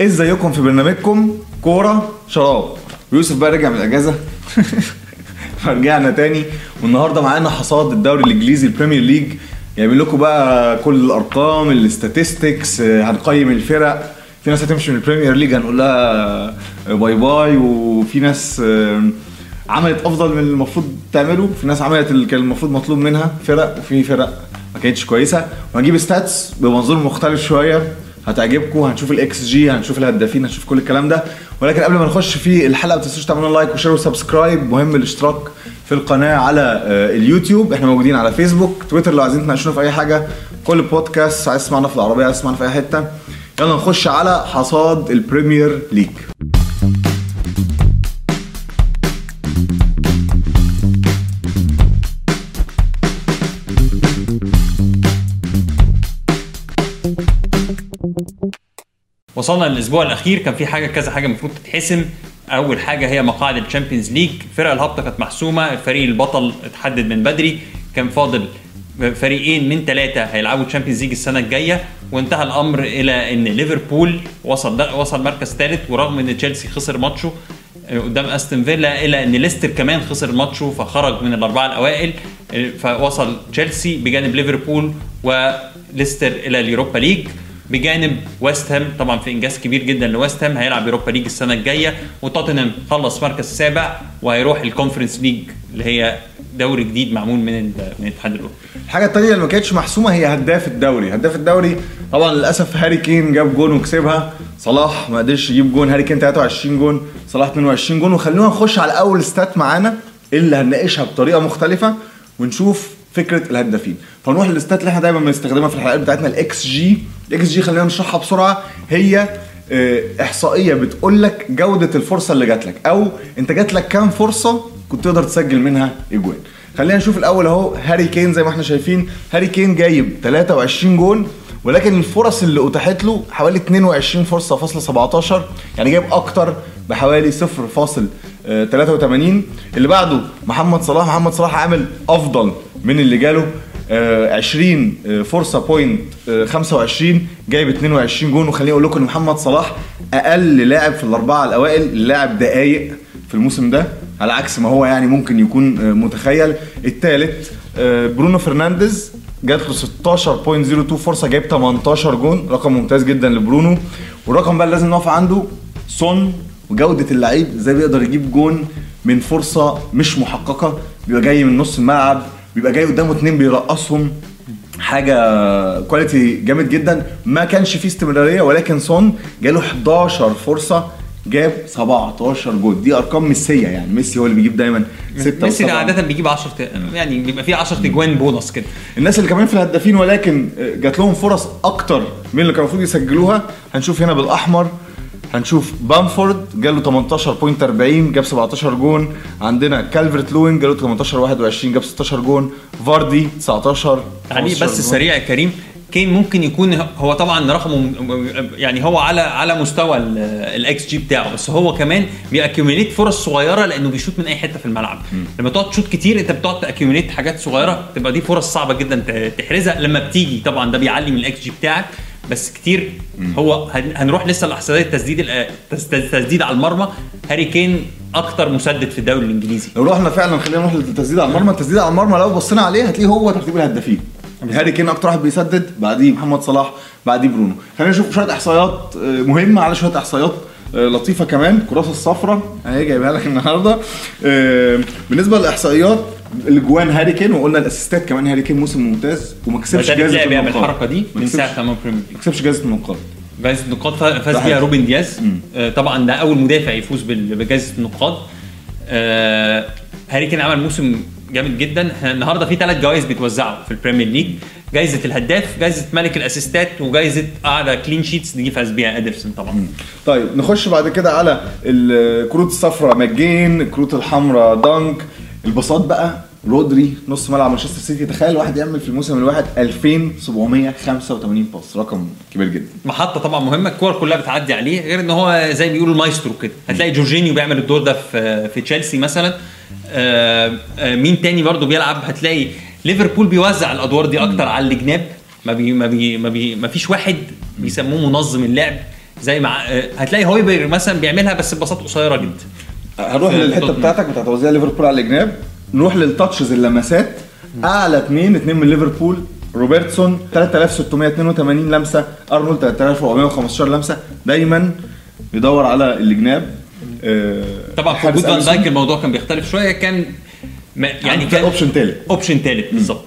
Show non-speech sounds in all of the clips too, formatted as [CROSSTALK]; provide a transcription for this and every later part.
ازيكم في برنامجكم؟ كورة شراب. يوسف بقى رجع من الإجازة. [LAUGHS] فرجعنا تاني. والنهاردة معانا حصاد الدوري الإنجليزي ال Premier League جايبين لكم بقى كل الأرقام ال statistics هنقيم الفرق. في ناس هتمشي من ال Premier League هنقول لها bye bye وفي ناس عملت أفضل من المفروض تعمله. في ناس عملت اللي كان المفروض مطلوب منها فرق. وفي فرق ما كانتش كويسة. وهنجيب stats بمنظور مختلف شوية. هتعجبكم هنشوف الاكس جي هنشوف الهدافين هنشوف كل الكلام ده. ولكن قبل ما نخش في الحلقة ما تنسوش تعملوا like و share و subscribe. مهم الاشتراك في القناة على اليوتيوب. إحنا موجودين على فيسبوك تويتر. لو عايزين تناقشونا في أي حاجة كل بودكاست عايز تسمعنا في العربية عايز تسمعنا في أي حتة. يلا نخش على حصاد ال Premier League وصلنا للأسبوع الأخير كان في حاجة كذا حاجة المفروض تتحسم. أول حاجة هي مقاعد ال Champions League. فرق الهبطه كانت محسومة الفريق البطل اتحدد من بدري. كان فاضل فريقين من ثلاثة هيلعبوا Champions League السنة الجاية. وانتهى الأمر إلى إن ليفربول وصل وصل مركز ثالث ورغم إن تشيلسي خسر ماتشه قدام أستون فيلا إلا إن ليستر كمان خسر ماتشه فخرج من الأربعة الأوائل. فوصل تشيلسي بجانب ليفربول وليستر إلى ال Europa League. بجانب ويست هام. طبعا في إنجاز كبير جدا لويست هام. هيلعب Europa League السنة الجاية وتوتنهام خلص مركز سابع وهيروح ال Conference League اللي هي دوري جديد معمول من من الاتحاد الأوروبي. الحاجة الثانية اللي ما كانتش محسومة هي هداف الدوري، هداف الدوري طبعا للأسف هاري كين جاب جون وكسبها، صلاح ما قدرش يجيب جون، هاري كين 23 جون، صلاح 22 جون. وخلونا نخش على اول stat معانا اللي هنناقشها بطريقة مختلفة ونشوف فكرة الهدافين. فنروح لل stat اللي إحنا دايما بنستخدمها في الحلقات بتاعتنا ال xG ال xG خلينا نشرحها بسرعة. هي إحصائية بتقول لك جودة الفرصة اللي جات لك أو أنت جات لك كام فرصة كنت تقدر تسجل منها أجوان. خلينا نشوف الأول أهو هاري كين زي ما إحنا شايفين. هاري كين جايب 23 جون ولكن الفرص اللي أتاحت له حوالي 22 فرصه فاصلة 17 يعني جايب أكتر بحوالي 0.83 اللي بعده محمد صلاح. محمد صلاح عامل أفضل من اللي جاله 20 فرصة point 25 جايب 22 جون. وخليني أقول لكم إن محمد صلاح أقل لاعب في الأربعة الأوائل لاعب دقايق في الموسم ده على عكس ما هو يعني ممكن يكون متخيل. الثالث برونو فرنانديز جات له 16.02 فرصة جايب 18 جون. رقم ممتاز جدا لبرونو. والرقم بقى اللي لازم نقف عنده سون وجودة اللعيب إزاي بيقدر يجيب جون من فرصة مش محققة بيبقى جاي من نص الملعب بيبقى جاي قدامه اتنين بيرقصهم. حاجة quality جامد جدا. ما كانش فيه استمرارية ولكن سون جاله 11 فرصة جاب 17 جول دي أرقام ميسية يعني. ميسي هو اللي بيجيب دايما 6 ميسي عادة بيجيب 10 يعني بيبقى فيه 10 تجوان بونص كده. الناس اللي كمان في الهدافين ولكن جات لهم فرص أكتر من اللي كانوا المفروض يسجلوها هنشوف هنا بالأحمر. هنشوف بامفورد جاله 18.40 جاب 17 جون. عندنا كالفرت لوين جاله 18 21 جاب 16 جون. فاردي 19 تعليق بس سريع يا كريم كين ممكن يكون هو طبعا رقمه يعني هو على على مستوى الاكس جي بتاعه بس هو كمان بي accumulate فرص صغيرة لأنه بيشوط من أي حتة في الملعب. م. لما تقعد تشوط كتير أنت بتقعد ت accumulate حاجات صغيرة تبقى دي فرص صعبة جدا تحرزها. لما بتيجي طبعا ده بيعلي من الاكس جي بتاعك. بس كتير. هو هنروح لسه لاحصائيات التسديد التسديد على المرمى. هاري كين أكتر مسدد في الدوري الإنجليزي. لو رحنا فعلا خلينا نروح للتسديد على المرمى. التسديد على المرمى لو بصينا عليه هتلاقيه هو ترتيب الهدافين هاري كين أكتر واحد بيسدد بعديه محمد صلاح بعديه برونو. خلينا نشوف شوية إحصائيات مهمة على شوية إحصائيات لطيفة كمان. الكراسه الصفراء أهي جايبها لك النهارده. بالنسبة للإحصائيات الجوان هاري كين وقلنا الأسيستات كمان هاري كين موسم ممتاز وما كسبش جائزة النقاط. الحركة دي من ساعة ما ما كسبش جائزة النقاط. جائزة النقاط فاز بيها روبن دياز. آه طبعا ده أول مدافع يفوز بجائزة النقاط. آه هاري كين عمل موسم جامد جدا. النهارده في ثلاث جوائز بيتوزعوا في البريمير ليج. جائزة الهداف جائزة ملك الأسيستات وجائزة أعلى clean sheets دي فاز بيها إدرسون طبعا. طيب نخش بعد كده على الكروت الصفراء ماجين الكروت الحمراء دانك. الباصات بقى رودري نص ملعب مانشستر سيتي. تخيل واحد يعمل في الموسم الواحد 2785 باص رقم كبير جدا. محطة طبعا مهمة الكور كلها بتعدي عليه غير إن هو زي بيقولوا المايسترو كده. هتلاقي جورجينيو بيعمل الدور ده في في تشيلسي مثلا. آآ آآ مين تاني برضو بيلعب؟ هتلاقي ليفربول بيوزع الأدوار دي أكتر على الجناب. ما بي ما بي ما, بي ما فيش واحد بيسموه منظم اللعب زي مع آه، هتلاقي هويبرج مثلا بيعملها بس بباصات قصيرة جدا. هنروح للحتة. بتاعتك بتاعت توزيع ليفربول على الجناب. نروح لل touches اللمسات أعلى اثنين اثنين من ليفربول روبرتسون 3682 لمسة أرنولد 3415 لمسة. دايما بيدور على الجناب آه، طبعا في وجود فان. دايك الموضوع كان بيختلف شوية كان يعني كان كان option ثالث option ثالث بالظبط.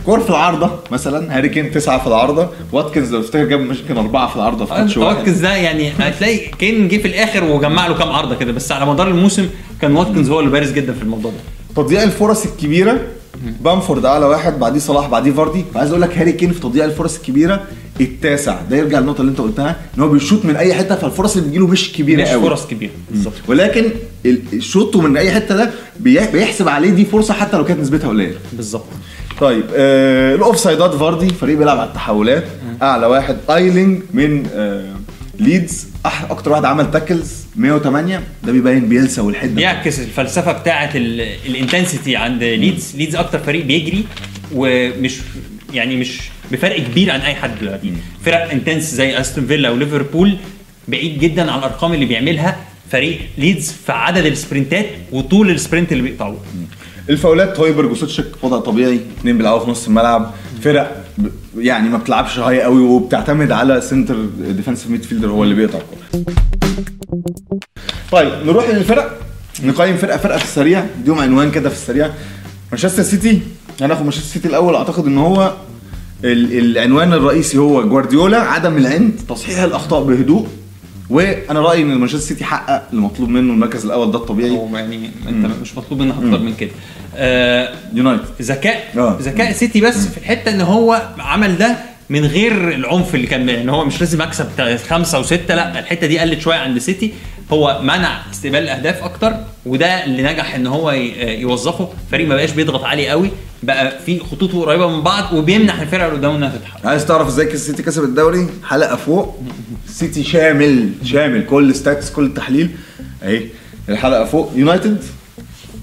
الكور في العارضة مثلا هاري كين تسعة في العارضة واتكنز لو تفتكر جاب ممكن أربعة في العارضة في ماتش واحد. واتكنز ده يعني هتلاقي كين جه في الآخر وجمع له كام عارضة كده بس على مدار الموسم كان واتكنز هو اللي بارز جدا في الموضوع ده. تضييع الفرص الكبيرة بامفورد أعلى واحد بعديه صلاح بعديه فاردي. فعايز أقول لك هاري كين في تضييع الفرص الكبيرة التاسع. ده يرجع للنقطة اللي أنت قلتها إن هو بيشوط من أي حتة فالفرص اللي بتجيله مش كبيرة مش قوي فرص كبيرة. بالظبط. ولكن شوطه من أي حتة ده بي- بيحسب عليه دي فرصة حتى لو كانت نسبتها قليلة. بالظبط. طيب آه الاوف سايدات فاردي فريق بيلعب على التحولات أعلى واحد أيلينج من آه ليدز. أح أكتر واحد عمل tackles 108 ده بيبين بيلسا والحدة. بيعكس الفلسفة بتاعه ال intensity عند ليدز. ليدز أكتر فريق بيجري ومش يعني مش بفرق كبير عن أي حد دلوقتي. فرق intense زي أستون فيلا وليفربول بعيد جدا عن الأرقام اللي بيعملها فريق ليدز في عدد السبرنتات وطول ال sprint اللي بيقطعوه. الفاولات هويبرج وسوتشيك وضع طبيعي اثنين بيلعبوا في نص الملعب. فرق يعني ما بتلعبش high قوي وبتعتمد على center defensive midfielder هو اللي بيقطع الكورة. طيب نروح للفرق. نقيم فرقة فرقة في السريع. اديهم عنوان كده في السريع. مانشستر سيتي هناخد مانشستر سيتي الأول. أعتقد إن هو ال- العنوان الرئيسي هو جوارديولا عدم العند تصحيح الأخطاء بهدوء. وأنا رأيي إن مانشستر سيتي حقق المطلوب منه المركز الأول ده الطبيعي. هو يعني أنت مش مطلوب منك أكتر من كده. يونايتد ذكاء. آه. ذكاء سيتي بس في الحتة إن هو عمل ده من غير العنف اللي كان إن هو مش لازم أكسب خمسة وستة لأ الحتة دي قلت شوية عند سيتي هو منع استقبال الأهداف أكتر وده اللي نجح إن هو ي- يوظفه. فريق ما بقاش بيضغط عليه قوي بقى في خطوطه قريبة من بعض وبيمنح الفرقة اللي قدامه إنها تتحرك. عايز تعرف إزاي السيتي كسب الدوري؟ حلقة فوق. سيتي شامل شامل كل stats كل التحليل أهي الحلقة فوق. يونايتد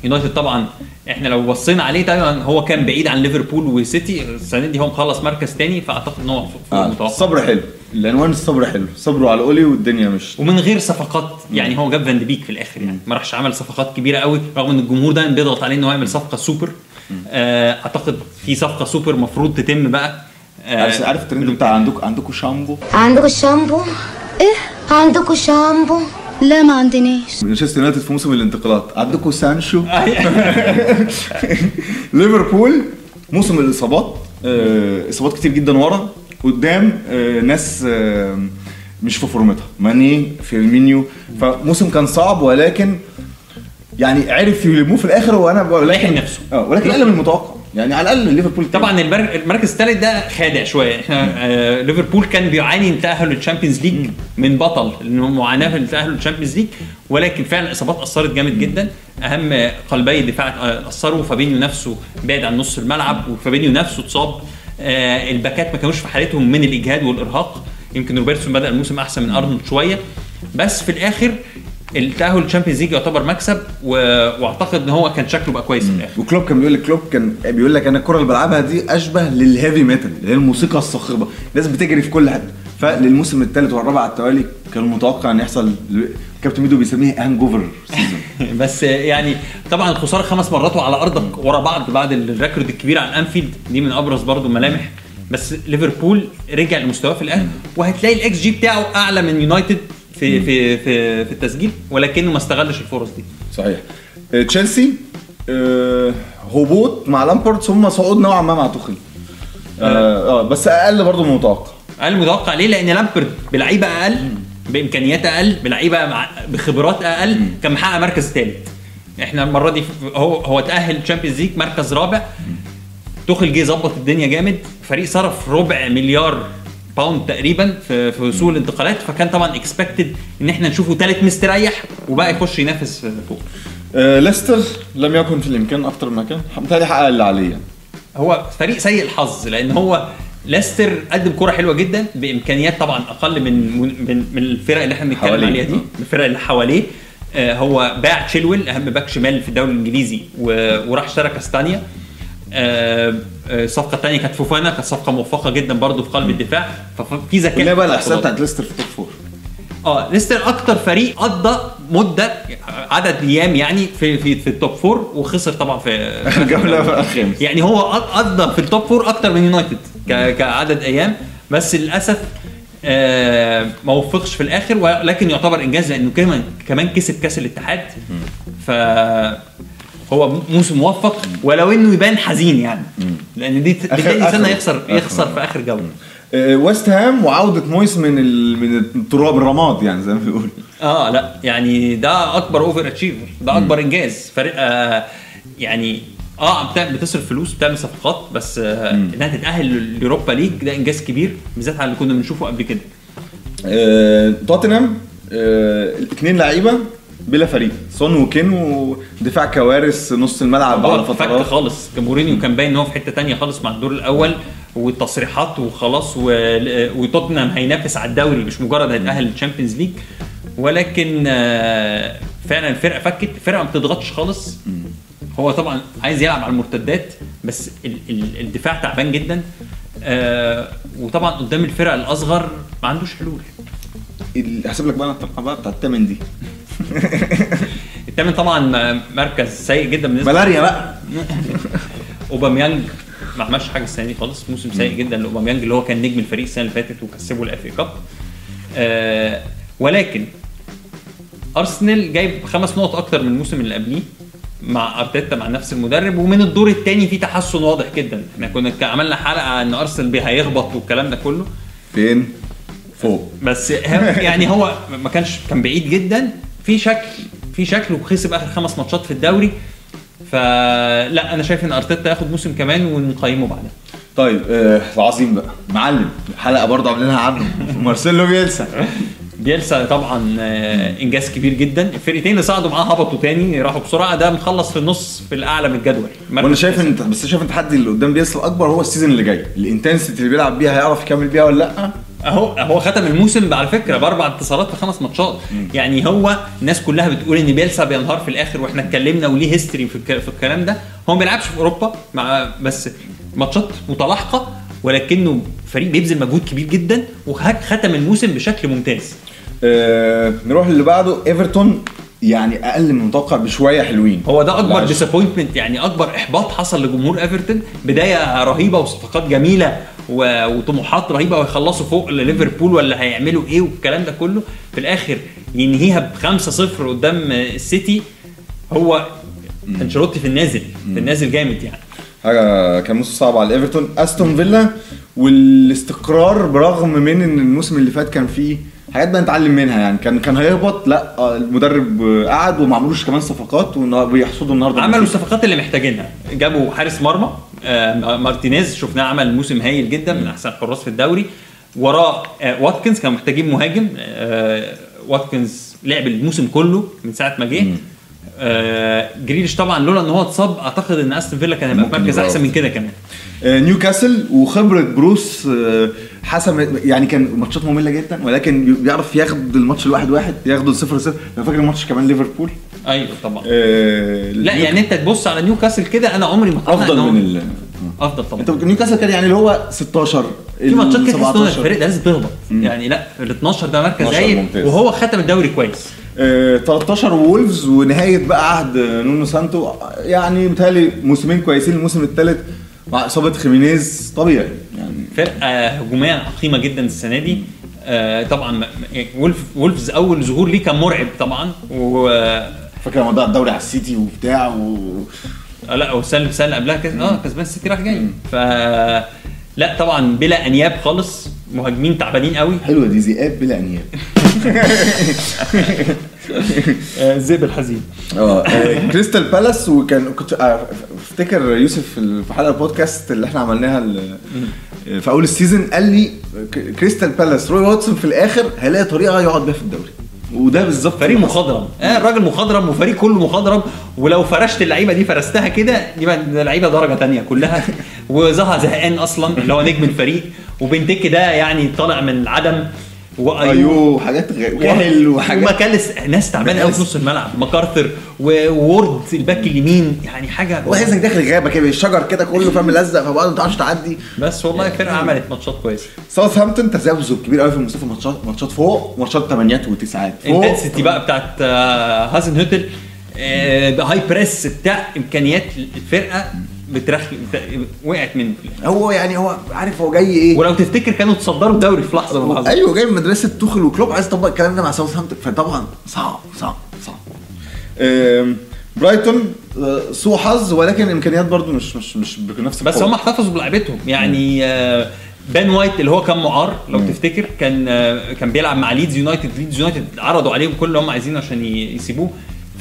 يونايتد طبعا إحنا لو بصينا عليه طبعا هو كان بعيد عن ليفربول وسيتي السنة دي هو مخلص مركز تاني فأعتقد إن هو آه. المتوقع الصبر حلو العنوان الصبر حلو صبروا على أولي والدنيا مش ومن غير صفقات يعني هو جاب فان دي بيك في الآخر يعني ما راحش عمل صفقات كبيرة قوي رغم إن الجمهور دايما بيضغط عليه إن هو يعمل صفقة سوبر آه أعتقد في صفقة سوبر مفروض تتم بقى آه عارف عارف الترند بتاع عندكم عندكم شامبو عندكم شامبو؟ إيه؟ عندكم شامبو؟ لا ما عندناش مانشستر يونايتد في موسم الانتقالات. عندكم سانشو؟ [LAUGHS] ليفربول موسم الإصابات آه، إصابات كتير جدا ورا. قدام آه، ناس آه، مش في فورمتها. ماني فيرمينيو. فموسم كان صعب ولكن يعني عرف يلموه في الآخر وأنا ولكن لحق نفسه. آه ولكن أقل من المتوقع. يعني على الأقل ليفربول طبعا المر- المركز الثالث ده خادع شوية. إحنا آه ليفربول كان بيعاني من التاهل للتشامبيونز ليج من بطل معاناة في التاهل للتشامبيونز ليج ولكن فعلا الاصابات أثرت جامد جدا. أهم قلبي الدفاع آه، أثروا فابينيو نفسه بعد عن نص الملعب وفابينيو نفسه اتصاب. آه الباكات ما كانوش في حالتهم من الإجهاد والإرهاق. يمكن روبرتسون بدأ الموسم أحسن من أرنولد شوية. بس في الآخر التأهل للتشامبيونز ليج يعتبر مكسب و... وأعتقد إن هو كان شكله بقى كويس في الآخر. وكلوب كان بيقول لك كلوب كان بيقول لك أنا الكرة اللي بلعبها دي أشبه لل heavy metal اللي هي الموسيقى الصاخبة. الناس بتجري في كل حتة. فللموسم الثالث والرابع على التوالي كان متوقع إن يحصل كابتن ميدو بيسميه هانج اوفر سيزون بس يعني طبعا الخسارة خمس مرات وعلى أرضك ورا بعض بعد ال record الكبير عن أنفيلد دي من أبرز برضو الملامح. بس ليفربول رجع لمستواه في الآخر وهتلاقي الاكس جي بتاعه أعلى من يونايتد في في في في التسجيل ولكنه ما استغلش الفرص دي. صحيح. آه، تشيلسي آه، هبوط مع لامبارد ثم صعود نوعا ما مع توخيل. آه. آه، بس أقل برضه من المتوقع أقل متوقع ليه؟ لأن لامبارد بلعيبة أقل بإمكانيات أقل بلعيبة بخبرات أقل كان محقق مركز ثالث إحنا المرة دي هو هو تأهل Champions League مركز رابع. توخيل جه ظبط الدنيا جامد. فريق صرف ربع مليار pound تقريبا في في سوق الانتقالات فكان طبعا expected إن إحنا نشوفه ثالث مستريح وبقى يخش ينافس فوق. آه، ليستر لم يكن في الإمكان أكتر ما كان. بالتالي حقق اللي عليه يعني. هو فريق سيء الحظ لأن هو ليستر قدم كرة حلوة جدا بإمكانيات طبعا أقل من من من الفرق اللي إحنا بنتكلم. عليها دي من الفرق اللي حواليه. آه، هو باع تشيلويل أهم back شمال في الدوري الإنجليزي وراح اشترى كاستانيا. آه، آه، الصفقه الثانية كانت فوفانا كانت صفقة موفقة جدا برضو في قلب الدفاع. ففي ذكاء هي بقى الاحصائيه. بتاعت ليستر في التوب فور آه ليستر أكتر فريق قضى مدة عدد أيام يعني في في في ال top four وخسر طبعا في [LAUGHS] اخر جوله الخامس يعني هو قضى في ال top four أكتر من يونايتد كعدد أيام. بس للأسف آه ما وفقش في الآخر ولكن يعتبر إنجاز لأنه كمان كمان كسب كأس الاتحاد. ف هو موسم موفق ولو إنه يبان حزين يعني. لأن دي تاني سنة يخسر. يخسر في آخر جولة. آه، ويست هام وعودة مويس من ال... من التراب الرماد يعني زي ما بيقول آه لا يعني ده أكبر overachiever ده أكبر إنجاز. فريق آه يعني آه بتصرف فلوس بتعمل صفقات بس آه إنها تتأهل لل Europa League ده إنجاز كبير بالذات على اللي كنا بنشوفه قبل كده. آه، توتنهام آه، الاثنين لعيبة. بلا فريق. سون وكين ودفاع كوارث نص الملعب على هو فك فترات. خالص. مورينيو كان باين إن هو في حتة تانية خالص مع الدور الأول والتصريحات وخلاص و- وتوتنهام هينافس على الدوري مش مجرد هيتأهل لل Champions League. ولكن آه، فعلا الفرقه فكت الفرقه ما بتضغطش خالص. هو طبعا عايز يلعب على المرتدات بس ال- ال- الدفاع تعبان جدا. آه، وطبعا قدام الفرق الأصغر ما عندوش حلول. هسيب لك بقى أنا الطبقة بقى بتاعت الثامن دي. [LAUGHS] الثامن طبعا مركز سيء جدا بالنسبة ملاريا بقى. [LAUGHS] أوباميانج ما عملش حاجة السنة دي خالص. موسم سيء جدا لأوباميانج اللي هو كان نجم الفريق السنة اللي فاتت وكسبه ال FA Cup. آه ولكن أرسنال جايب خمس نقط أكتر من الموسم اللي قبليه مع أرتيتا مع نفس المدرب. ومن الدور الثاني في تحسن واضح جدا. إحنا كنا عملنا حلقة إن أرسنال هيهبط والكلام ده كله. فين؟ فوق. بس يعني هو ما كانش كان بعيد جدا. في شكل في شكل وخسب آخر خمس ماتشات في الدوري. فلا أنا شايف إن أرتيتا ياخد موسم كمان ونقيمه بعدها. طيب آه العظيم بقى. معلم حلقة برضه عاملينها عنه [LAUGHS] مارسيلو بيلسا. بيلسا طبعا آه، إنجاز كبير جدا. الفرقتين اللي صعدوا معاه هبطوا تاني راحوا بسرعة. ده مخلص في النص في الأعلى من الجدول. وأنا شايف إن بس شايف التحدي اللي قدام بيلسا الأكبر هو ال season اللي جاي. ال intensity اللي بيلعب بيها هيعرف يكمل بيها ولا لأ؟ اهو هو ختم الموسم على فكرة بأربع انتصارات في خمس ماتشات. يعني هو الناس كلها بتقول إن بيلسا بينهار في الآخر وإحنا اتكلمنا وليه history في, الك- في الكلام ده. هو ما بيلعبش في أوروبا مع بس ماتشات متلاحقة ولكنه فريق بيبذل مجهود كبير جدا وختم الموسم بشكل ممتاز. آه نروح اللي بعده إيفرتون يعني أقل من المتوقع بشوية حلوين. هو ده أكبر. disappointment يعني أكبر إحباط حصل لجمهور إيفرتون بداية رهيبة وصفقات جميلة و- وطموحات رهيبة ويخلصوا فوق ليفربول ولا هيعملوا إيه والكلام ده كله. في الآخر ينهيها ب 5-0 قدام السيتي. هو أنشيلوتي في النازل في النازل جامد يعني. حاجة كان موسم صعب على إيفرتون. أستون فيلا والإستقرار برغم من إن الموسم اللي فات كان فيه حاجات بقى نتعلم منها يعني. كان كان هيهبط لا آه، المدرب قعد وما عملوش كمان صفقات وبيحصدوا النهارده عملوا. الصفقات اللي محتاجينها. جابوا حارس مرمى آه، مارتينيز شفناه عمل موسم هايل جدا من أحسن الحراس في الدوري. وراه آه، واتكنز كانوا محتاجين مهاجم. واتكنز لعب الموسم كله من ساعة ما جه. آه، جريليش طبعا لولا إن هو اتصاب أعتقد إن أستون فيلا كان هيبقى في مركز أحسن من كده كمان. آه، نيوكاسل وخبرة بروس آه، حسم يعني كان ماتشات مملة جدا ولكن بيعرف ياخد الماتش الواحد واحد ياخده صفر صفر. لو فاكر الماتش كمان ليفربول. أيوه طبعا. آه، لا يعني أنت تبص على نيوكاسل كده أنا عمري ما أفضل من ال أفضل طبعا. أنت نيوكاسل كان يعني اللي هو 16 في ماتشات كده تحس ان 17. الفريق ده لازم تهبط. يعني لا ال 12 ده مركز 12 هايل ممتاز. وهو ختم الدوري كويس. 13 وولفز ونهاية بقى عهد نونو سانتو. يعني بيتهيألي موسمين كويسين الموسم الثالث مع إصابة خيمينيز طبيعي. يعني فرقة هجوميا عقيمة جدا السنة دي. آه طبعا وولف... وولفز أول ظهور ليه كان مرعب طبعا. و آه، فاكر لما ضيع الدوري على السيتي وبتاع و... لا هو السنة السنة اللي قبلها آه كسبان السيتي راح جاي. ف لا طبعا بلا أنياب خالص. مهاجمين تعبانين قوي. حلوة دي ذئاب بلا انياب [LAUGHS] الذئب الحزين. آه آه، كريستال بالاس وكان كنت آه، افتكر يوسف في حلقة البودكاست اللي إحنا عملناها ال- في أول السيزون قال لي كريستال بالاس روي واتسون في الآخر هيلاقي طريقة يقعد بيها في الدوري. وده بالظبط. فريق مخضرم. آه الراجل مخضرم وفريق كله مخضرم. ولو فرشت اللعيبة دي فرستها كده يبقى ده لعيبة درجة تانية كلها. [LAUGHS] وزها زهقان أصلا اللي هو نجم الفريق. وبنتك ده يعني طالع من العدم وايو أيوه حاجات غ- كاهل وحاجات ومكالس ناس تعبانة قوي في. نص الملعب. ماكارثر وورد الباك اليمين يعني حاجة وعايزك داخل غابة كده الشجر كده كله فاهم ملزق في بعض ما تعرفش تعدي. بس والله فرقة عملت ماتشات كويسة. ساوثهامبتون تذبذب كبير قوي في المستوى ماتشات ماتشات فوق ماتشات ثمانيات وتسعات. انتنسيتي بقى بتاعت آه، هازن هوتل آه، هاي بريس بتاع إمكانيات الفرقة. بترخ بت- وقعت منه. هو يعني هو عارف هو جاي إيه؟ ولو تفتكر كانوا تصدروا الدوري في لحظة من اللحظات. أيوه جاي من مدرسة توخل وكلوب عايز يطبق الكلام ده مع ساوثهامبتون. فطبعا صعب صعب صعب. برايتون آه، سوء حظ ولكن إمكانيات برضو مش مش مش بنفس بس. هم احتفظوا بلعبتهم. يعني آه، بن وايت اللي هو كان معار لو تفتكر كان آه، كان بيلعب مع ليدز يونايتد. ليدز يونايتد عرضوا عليهم كل اللي هم عايزينه عشان يسيبوه.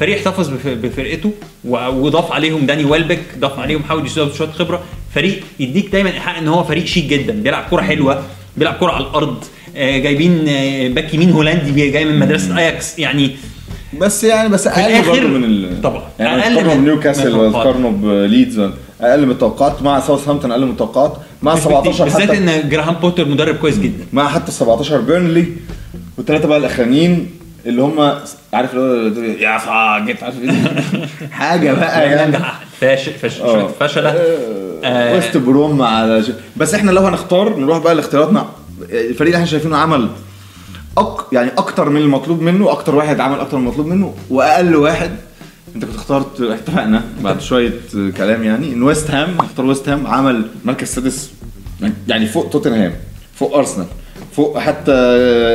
فريق احتفظ بف- بفرقته وضاف عليهم داني ويلبك ضاف عليهم حاول يزود شوية خبرة فريق يديك دايما إيحاء إن هو فريق شيك جدا بيلعب كوره حلوة بيلعب كوره على الأرض آه، جايبين آه، باك يمين هولندي جاي من مدرسة أياكس يعني بس يعني بس أقل برضه من ال طبعا. يعني تقارنوا من- التوقعات. تقارنوا بليدز أقل من التوقعات مع ساوثهامبتون أقل من التوقعات مع مش 17 بكتير. بالذات إن جراهام بوتر مدرب كويس جدا مع حتى 17 بيرنلي والثلاثه بقى الأخرانيين اللي هم عارف اللي هو يا فاجت عارف إيه؟ [LAUGHS] حاجة بقى يعني. فاشل فاشل آه. فشلة. آه. ويست بروم مع بس إحنا لو هنختار نروح بقى لاختياراتنا. الفريق اللي إحنا شايفينه عمل أك... يعني أكتر من المطلوب منه أكتر واحد عمل أكتر من المطلوب منه وأقل واحد. أنت كنت اخترت اتفقنا بعد شوية كلام يعني. إن ويست هام اختار ويست هام. عمل مركز سادس يعني فوق توتنهام فوق أرسنال فوق حتى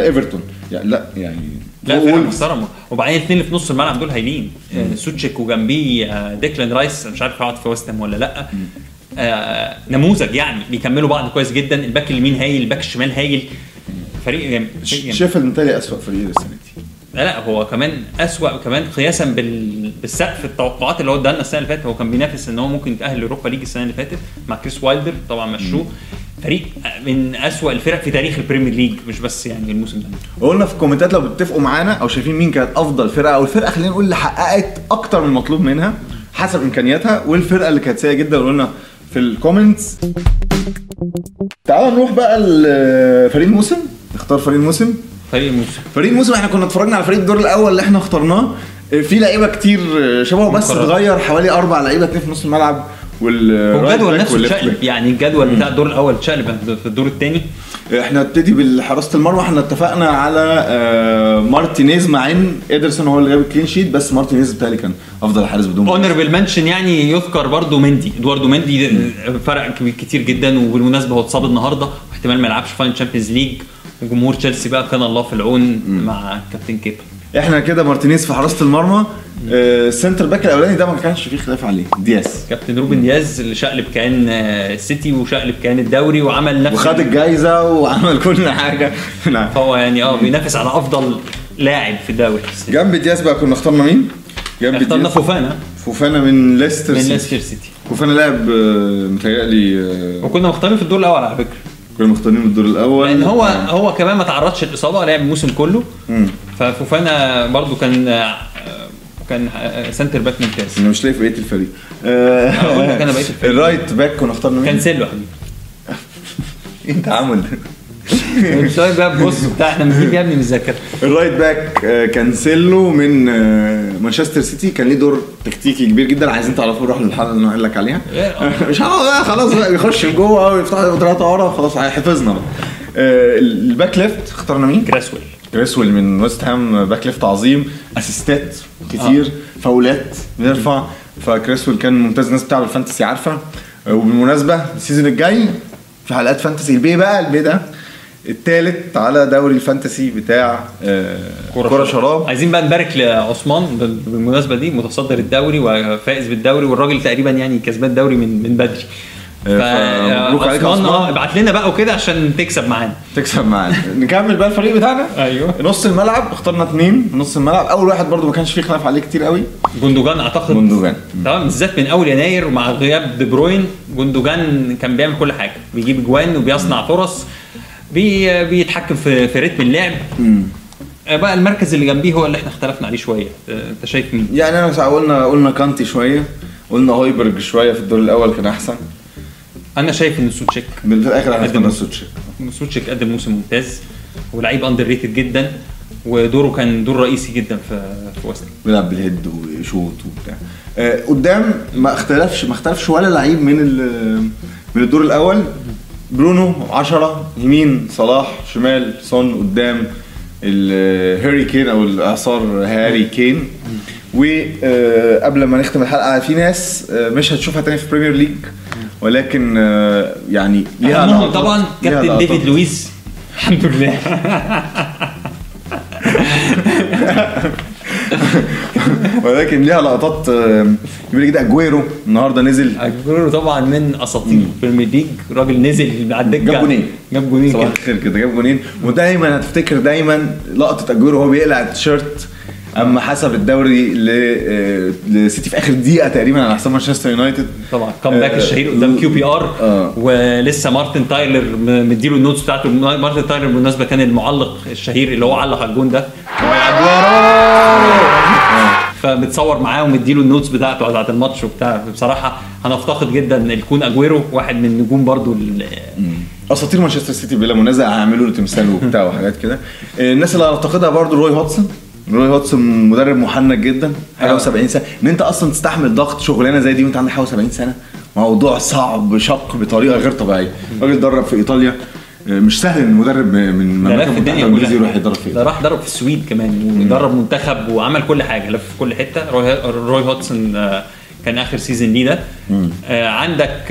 إيفرتون. يعني لا يعني لا فرقة. محترمة. وبعدين الاثنين اللي في نص الملعب دول هايلين. آه، سوتشيك وجنبيه آه، ديكلان رايس. مش عارف هيقعد في ويست ولا لأ. آه، نموذج يعني. بيكملوا بعض كويس جدا. الباك اليمين هايل الباك الشمال هايل. فريق جامد فريق جامد. شيفيلد متهيألي أسوأ فريق السنة دي؟ لا لا هو كمان أسوأ كمان قياسا بال... بالسقف التوقعات اللي هو ادالنا السنة اللي فاتت. هو كان بينافس إن هو ممكن يتأهل لأوروبا league السنة اللي فاتت مع كريس وايلدر طبعا مشوه فريق من أسوأ الفرق في تاريخ البريمير ليج مش بس يعني الموسم ده. وقلنا في الكومنتات لو بتتفقوا معانا أو شايفين مين كانت أفضل فرقة أو الفرقة خلينا نقول اللي حققت أكتر من المطلوب منها حسب إمكانياتها والفرقة اللي كانت سيئة جدا قلنا في ال comments تعالوا نروح بقى لفريق الموسم. نختار فريق الموسم فريق الموسم. فريق الموسم إحنا كنا اتفرجنا على فريق الدور الأول اللي إحنا اخترناه. في لعيبة كتير شبهه بس. اتغير حوالي أربع لعيبة اتنين في نص الملعب. وال right back هو الجدول نفسه اتشقلب. يعني الجدول بتاع الدور الأول اتشقلب في الدور الثاني إحنا نبتدي بالحراسة المرمى. إحنا اتفقنا على آه، مارتينيز مع إن ادرسون هو اللي جاب ال clean sheet بس مارتينيز بتاعي كان أفضل حارس بدون. honorable mention يعني يذكر برضو مندي. إدواردو مندي فرق كتير جدا وبالمناسبة هو اتصاب النهارده. واحتمال ما يلعبش final Champions League وجمهور تشيلسي بقى كان الله في العون مع كابتن كيبا إحنا كده مارتينيز في حراسة المرمى. آه، ال center back الأولاني ده ما كانش فيه خلاف عليه. دياس كابتن روبن دياس اللي شقلب كان آه، السيتي وشقلب كان الدوري وعمل نفس وخد الجايزة وعمل كل حاجة. [LAUGHS] نعم. فهو يعني آه بينافس على أفضل لاعب في الدوري. جنب دياس بقى كنا اخترنا مين؟ جنب اخترنا فوفانا. فوفانا من ليستر من. ليستر سيتي. فوفانا لاعب آه، متهيألي آه، وكنا مختارين في الدور الأول على فكرة. كنا مختارين الدور الأول. لأن هو آه. هو كمان ما تعرضش الاصابه لعب الموسم كله. مم. ففوفانا برضو كان كان center back ممتاز. أنا مش لاقي في بقية الفريق. أنا بقية [LAUGHS] الفريق. ال right back كنا اخترنا مين؟ كانسيلو يا حبيبي. إيه التعامل ده؟ السؤال بقى بص بتاع إحنا بنجيب يا ابني من الذاكرة. ال right back آه، كانسيلو من آه، مانشستر سيتي. كان ليه دور تكتيكي كبير جدا. عايزين تعرفوا نروح للحلقة اللي أنا قايل لك عليها. [LAUGHS] مش هنقعد بقى خلاص بقى يخش لجوه ويفتح ثلاثة ورا خلاص حفظنا بقى. آه، ال back left اخترنا مين؟ كريسويل كريسويل من ويست هام back left عظيم assist ات كتير فاولات بيرفع فكريسويل كان ممتاز الناس بتاع ال fantasy عارفة. آه، وبالمناسبة ال season الجاي في حلقات fantasy البي بقى البي ده. التالت على دوري ال fantasy بتاع آه، كرة شراب. عايزين بقى نبارك لعثمان بال- بالمناسبة دي متصدر الدوري وفائز بالدوري والراجل تقريبا يعني كسبان الدوري من من بدري. فمبروك عليك عثمان. آه ابعت لنا بقى وكده عشان تكسب معانا. تكسب معانا. نكمل بقى الفريق بتاعنا. أيوه. نص الملعب اخترنا اثنين نص الملعب. أول واحد برضو ما كانش فيه خلاف عليه كتير قوي. جوندوجان أعتقد. جوندوجان. طبعا بالذات من أول يناير ومع غياب دي بروين جوندوجان كان بيعمل كل حاجة. بيجيب أجوان وبيصنع فرص. بي بيتحكم في في رتم اللعب. آه، بقى المركز اللي جنبيه هو اللي إحنا اختلفنا عليه شوية. آه، انت شايف مين؟ يعني أنا قلنا قلنا كانتي شوية. قلنا هويبرج شوية في الدور الأول كان أحسن. أنا شايف إن سوتشيك من الآخر إحنا قدم. اخترنا سوتشي سوتشيك قدم موسم ممتاز ولعيب underrated جدا ودوره كان دور رئيسي جدا في في وست بيلعب بال head وشوط وبتاع. آه، قدام ما اختلفش ما اختلفش ولا لعيب من من الدور الأول. برونو 10 يمين صلاح شمال سون قدام الهاري كين أو الإعصار هاري كين. وقبل ما نختم الحلقة في ناس آه، مش هتشوفها تاني في بريمير ليج ولكن آه، يعني ليها طبعا كابتن. ديفيد لويس الحمد لله. ولكن ليها لقطات آه، كبيره جدا أجويرو النهارده نزل. أجويرو طبعا من أساطير البريمير ليج راجل نزل على الدكه جاب جونين. جاب جونين صباح الخير كده جاب جونين. ودايما هتفتكر دايما لقطة أجويرو وهو بيقلع التيشيرت. أما حسم الدوري ل- آه، لسيتي في آخر دقيقة تقريبا على حساب مانشستر يونايتد. طبعا comeback آه، الشهير قدام QPR. آه. ولسه مارتن تايلر مديله ال notes بتاعته. مارتن تايلر بالمناسبة كان المعلق الشهير اللي هو علق على الجون ده. فمتصور معاه ومديله ال notes بتاعته بتاعت الماتش وبتاع. بصراحة هنفتقد جدا يكون أجويرو واحد من نجوم برضو أساطير مانشستر سيتي بلا منازع هيعملوا له تمثال وبتاع وحاجات كده. آه، الناس اللي هنفتقدها برضو روي هودسون روي هودسون مدرب محنك جدا حاجة آه. و70 سنة. إن أنت أصلا تستحمل ضغط شغلانة زي دي وأنت عندك حاجة و70 سنة؟ موضوع صعب شاق بطريقة غير طبيعية. راجل درب في إيطاليا آه، مش سهل إن المدرب من المملكه المتحده كلها. يروح يدرب في ده راح درب في السويد كمان ودرب منتخب وعمل كل حاجة لف في كل حتة. روي, روي هودسون آه، كان آخر season ليه ده. عندك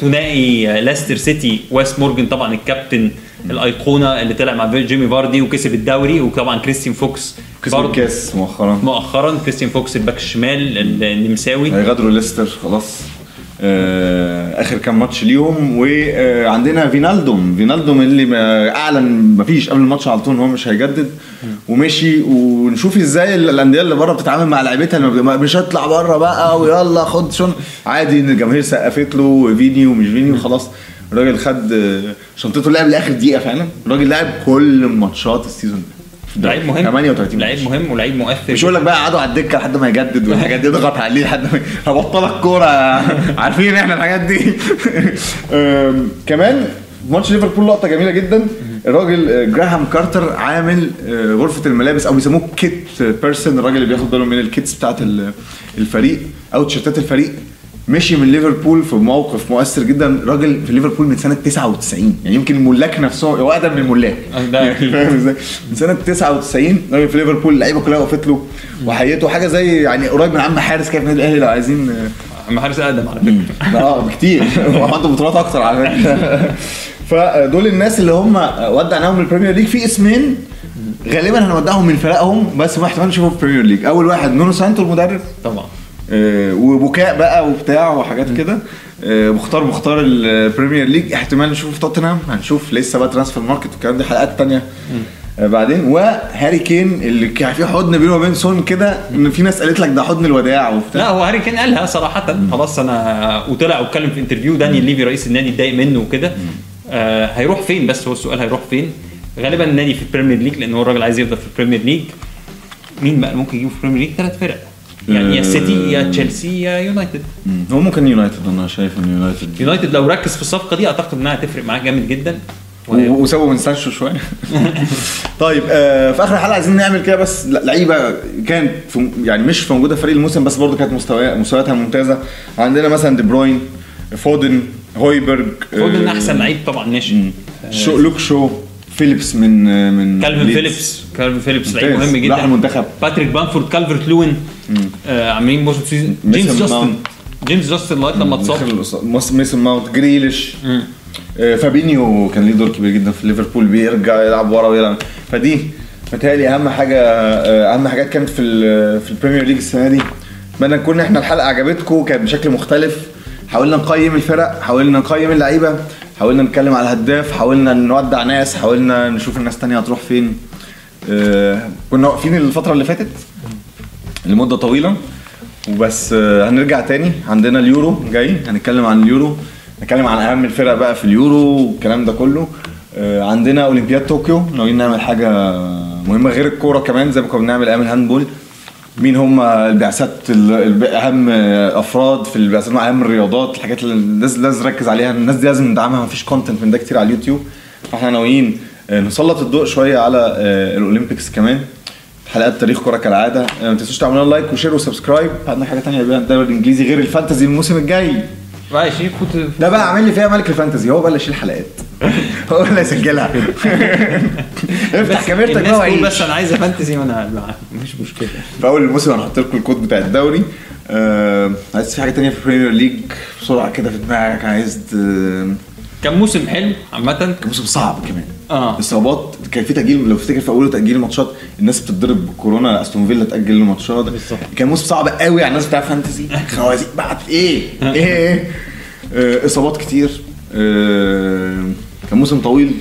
ثنائي لاستر سيتي ويس مورجان طبعا الكابتن. الايقونه اللي طلع مع جيمي فاردي وكسب الدوري وطبعا كريستيان فوكس كسب الكاس مؤخرا. مؤخرا. كريستيان فوكس الباك الشمال النمساوي. هيغادروا ليستر خلاص. آه، آخر كام ماتش ليهم وعندنا فينالدوم. فينالدوم اللي ما أعلن مفيش قبل الماتش على طول إن هو مش هيجدد. ومشي. ونشوف إزاي الأندية اللي بره بتتعامل مع لعيبتها. مش هطلع بره بقى ويلا خد شن. عادي إن الجماهير سقفت له فينالدوم مش فينالدوم خلاص. الراجل خد شنطته لعب لآخر دقيقة فعلا. الراجل لعب كل ماتشات ال season ده. لعيب مهم. 38 لعيب. مهم ولعيب مؤثر. مش يقول لك بقى قعدوا على الدكة لحد ما يجدد والحاجات دي [LAUGHS] اضغط عليه لحد ما [LAUGHS] هبطلك كورة. [LAUGHS] عارفين إحنا الحاجات دي. كمان ماتش ليفربول لقطة جميلة جدا. الراجل آه، جراهام كارتر عامل آه، غرفة الملابس أو بيسموه kit person الراجل اللي بياخد باله من ال kits بتاعت ال- الفريق أو تيشيرتات الفريق. مشي من ليفربول في موقف مؤثر جدا. راجل في ليفربول من سنة 99 يعني يمكن الملاك نفسهم هو أقدم من الملاك. آه، أكيد. فاهم إزاي؟ من سنة 99 راجل في ليفربول اللعيبة كلها وقفت له وحيته حاجة زي يعني قريب من عم حارس كده في النادي الأهلي لو عايزين عم حارس آدم على فكرة. آه بكتير. وعنده بطولات أكتر على فكرة. [LAUGHS] فدول الناس اللي هم ودعناهم من البريمير ليج في اسمين غالبا هنودعهم من فرقهم بس ما احتمال نشوفهم في البريمير ليج أول واحد نونو سانتو المدرب. طبعا. آه، وبكاء بقى وبتاع وحاجات كده. آه، محتار محتار البريمير ليج احتمال نشوف في توتنهام هنشوف لسه بقى transfer market والكلام ده حلقات تانية. آه، بعدين. وهاري كين اللي كان في حضن بينه وبين سون كده إن في ناس قالت لك ده حضن الوداع وبتاع. لا هو هاري كين قالها صراحة. خلاص أنا وطلع واتكلم في interview دانيال ليفي رئيس النادي اتضايق منه وكده. آه هيروح فين؟ بس هو السؤال هيروح فين؟ غالبا النادي في البريمير ليج لأن هو الراجل عايز يفضل في البريمير ليج مين بقى ممكن يجيبه في البريمير ليج ثلاث فرق. يعني يا آه. سيتي يا تشيلسي يا يونايتد. هو ممكن يونايتد أنا شايف إن يونايتد. يونايتد لو ركز في الصفقة دي أعتقد إنها هتفرق معاه جامد جدا. وهي- و- وسابوا من سانشو شوية. [LAUGHS] طيب آه في آخر الحلقة عايزين نعمل كده بس لعيبة كانت في يعني مش في موجودة في فريق الموسم بس برضه كانت مستوى مستوياتها ممتازة. عندنا مثلا دي بروين فودن هويبرج فودن آه، أحسن لعيب طبعا ناشئ شو لوك شو. فيليبس من من كالفن. فيليبس. كالفن فيليبس لعيب. مهم راح جدا المنتخب. باتريك بامفورد كالفرت لوين آه عاملين موسم season جيمس جاستن. جيمس جاستن لغاية لما اتصاب. ميسون ماونت جريليش. آه، فابينيو كان ليه دور كبير جدا في ليفربول بيرجع يلعب ورا ويلعب. فدي متهيألي أهم حاجة آه، أهم حاجات كانت في في البريمير ليج السنة دي. اتمنى نكون إحنا الحلقة عجبتكم كانت بشكل مختلف. حاولنا نقيم الفرق حاولنا نقيم اللعيبة. حاولنا نتكلم على الهداف حاولنا نودع ناس حاولنا نشوف الناس تانية هتروح فين. آه، كنا واقفين الفترة اللي فاتت لمدة طويلة. وبس آه، هنرجع تاني عندنا اليورو جاي. هنتكلم عن اليورو نتكلم عن أهم الفرق بقى في اليورو والكلام ده كله. آه، عندنا أولمبياد طوكيو ناويين نعمل حاجة مهمة غير الكورة كمان زي ما كنا بنعمل أيام الهاندبول. مين هم البعثات ال- الب- أهم أفراد في البعثات أهم الرياضات الحاجات اللي الناس لازم نركز عليها الناس دي لازم ندعمها مفيش content من ده كتير على اليوتيوب. فإحنا ناويين آه، نسلط الضوء شوية على آه، ال Olympics كمان. حلقات تاريخ كوره كالعادة. آه، ما تنسوش تعملوا like و share و subscribe. عندنا حاجة تانية بقى الدوري الانجليزي غير ال fantasy الموسم الجاي. شيء كنت ده بقى عامل لي فيها ملك ال fantasy هو بقى اللي يشيل حلقات [LAUGHS] هو اللي يسجلها [LAUGHS] افتح كاميرتك بقى وعيش. بس أنا عايزه fantasy وأنا مفيش مشكلة. في أول الموسم هنحط لكم الكود بتاع الدوري. آه عايز في حاجة تانية في البريمير ليج بسرعة كده في دماغك عايز كان موسم حلو عامة. كان موسم صعب كمان. آه. الاصابات كان في تأجيل لو تفتكر في اوله تأجيل الماتشات الناس بتتضرب بالكورونا أستون فيلا تأجل الماتشات. كان موسم صعب قوي على الناس بتاع fantasy [LAUGHS] خوازيق بعد إيه؟ [LAUGHS] إيه؟ إيه؟ آه، إصابات كتير. آه، كان موسم طويل.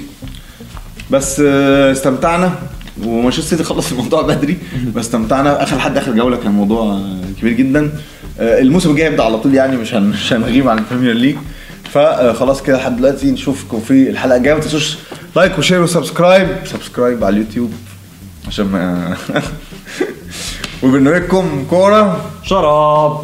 بس آه، استمتعنا. ومانشستر سيتي خلص الموضوع بدري. [LAUGHS] بس استمتعنا. آخر لحد آخر جولة كان موضوع كبير جدا. الموسم الجاي هيبدأ على طول يعني مش مش هنغيب عن البريمير ليج فخلاص كده لحد دلوقتي نشوفكم في الحلقة الجاية. ما تنسوش like و share و subscribe subscribe على اليوتيوب عشان ما وبرنامجكم كوره شراب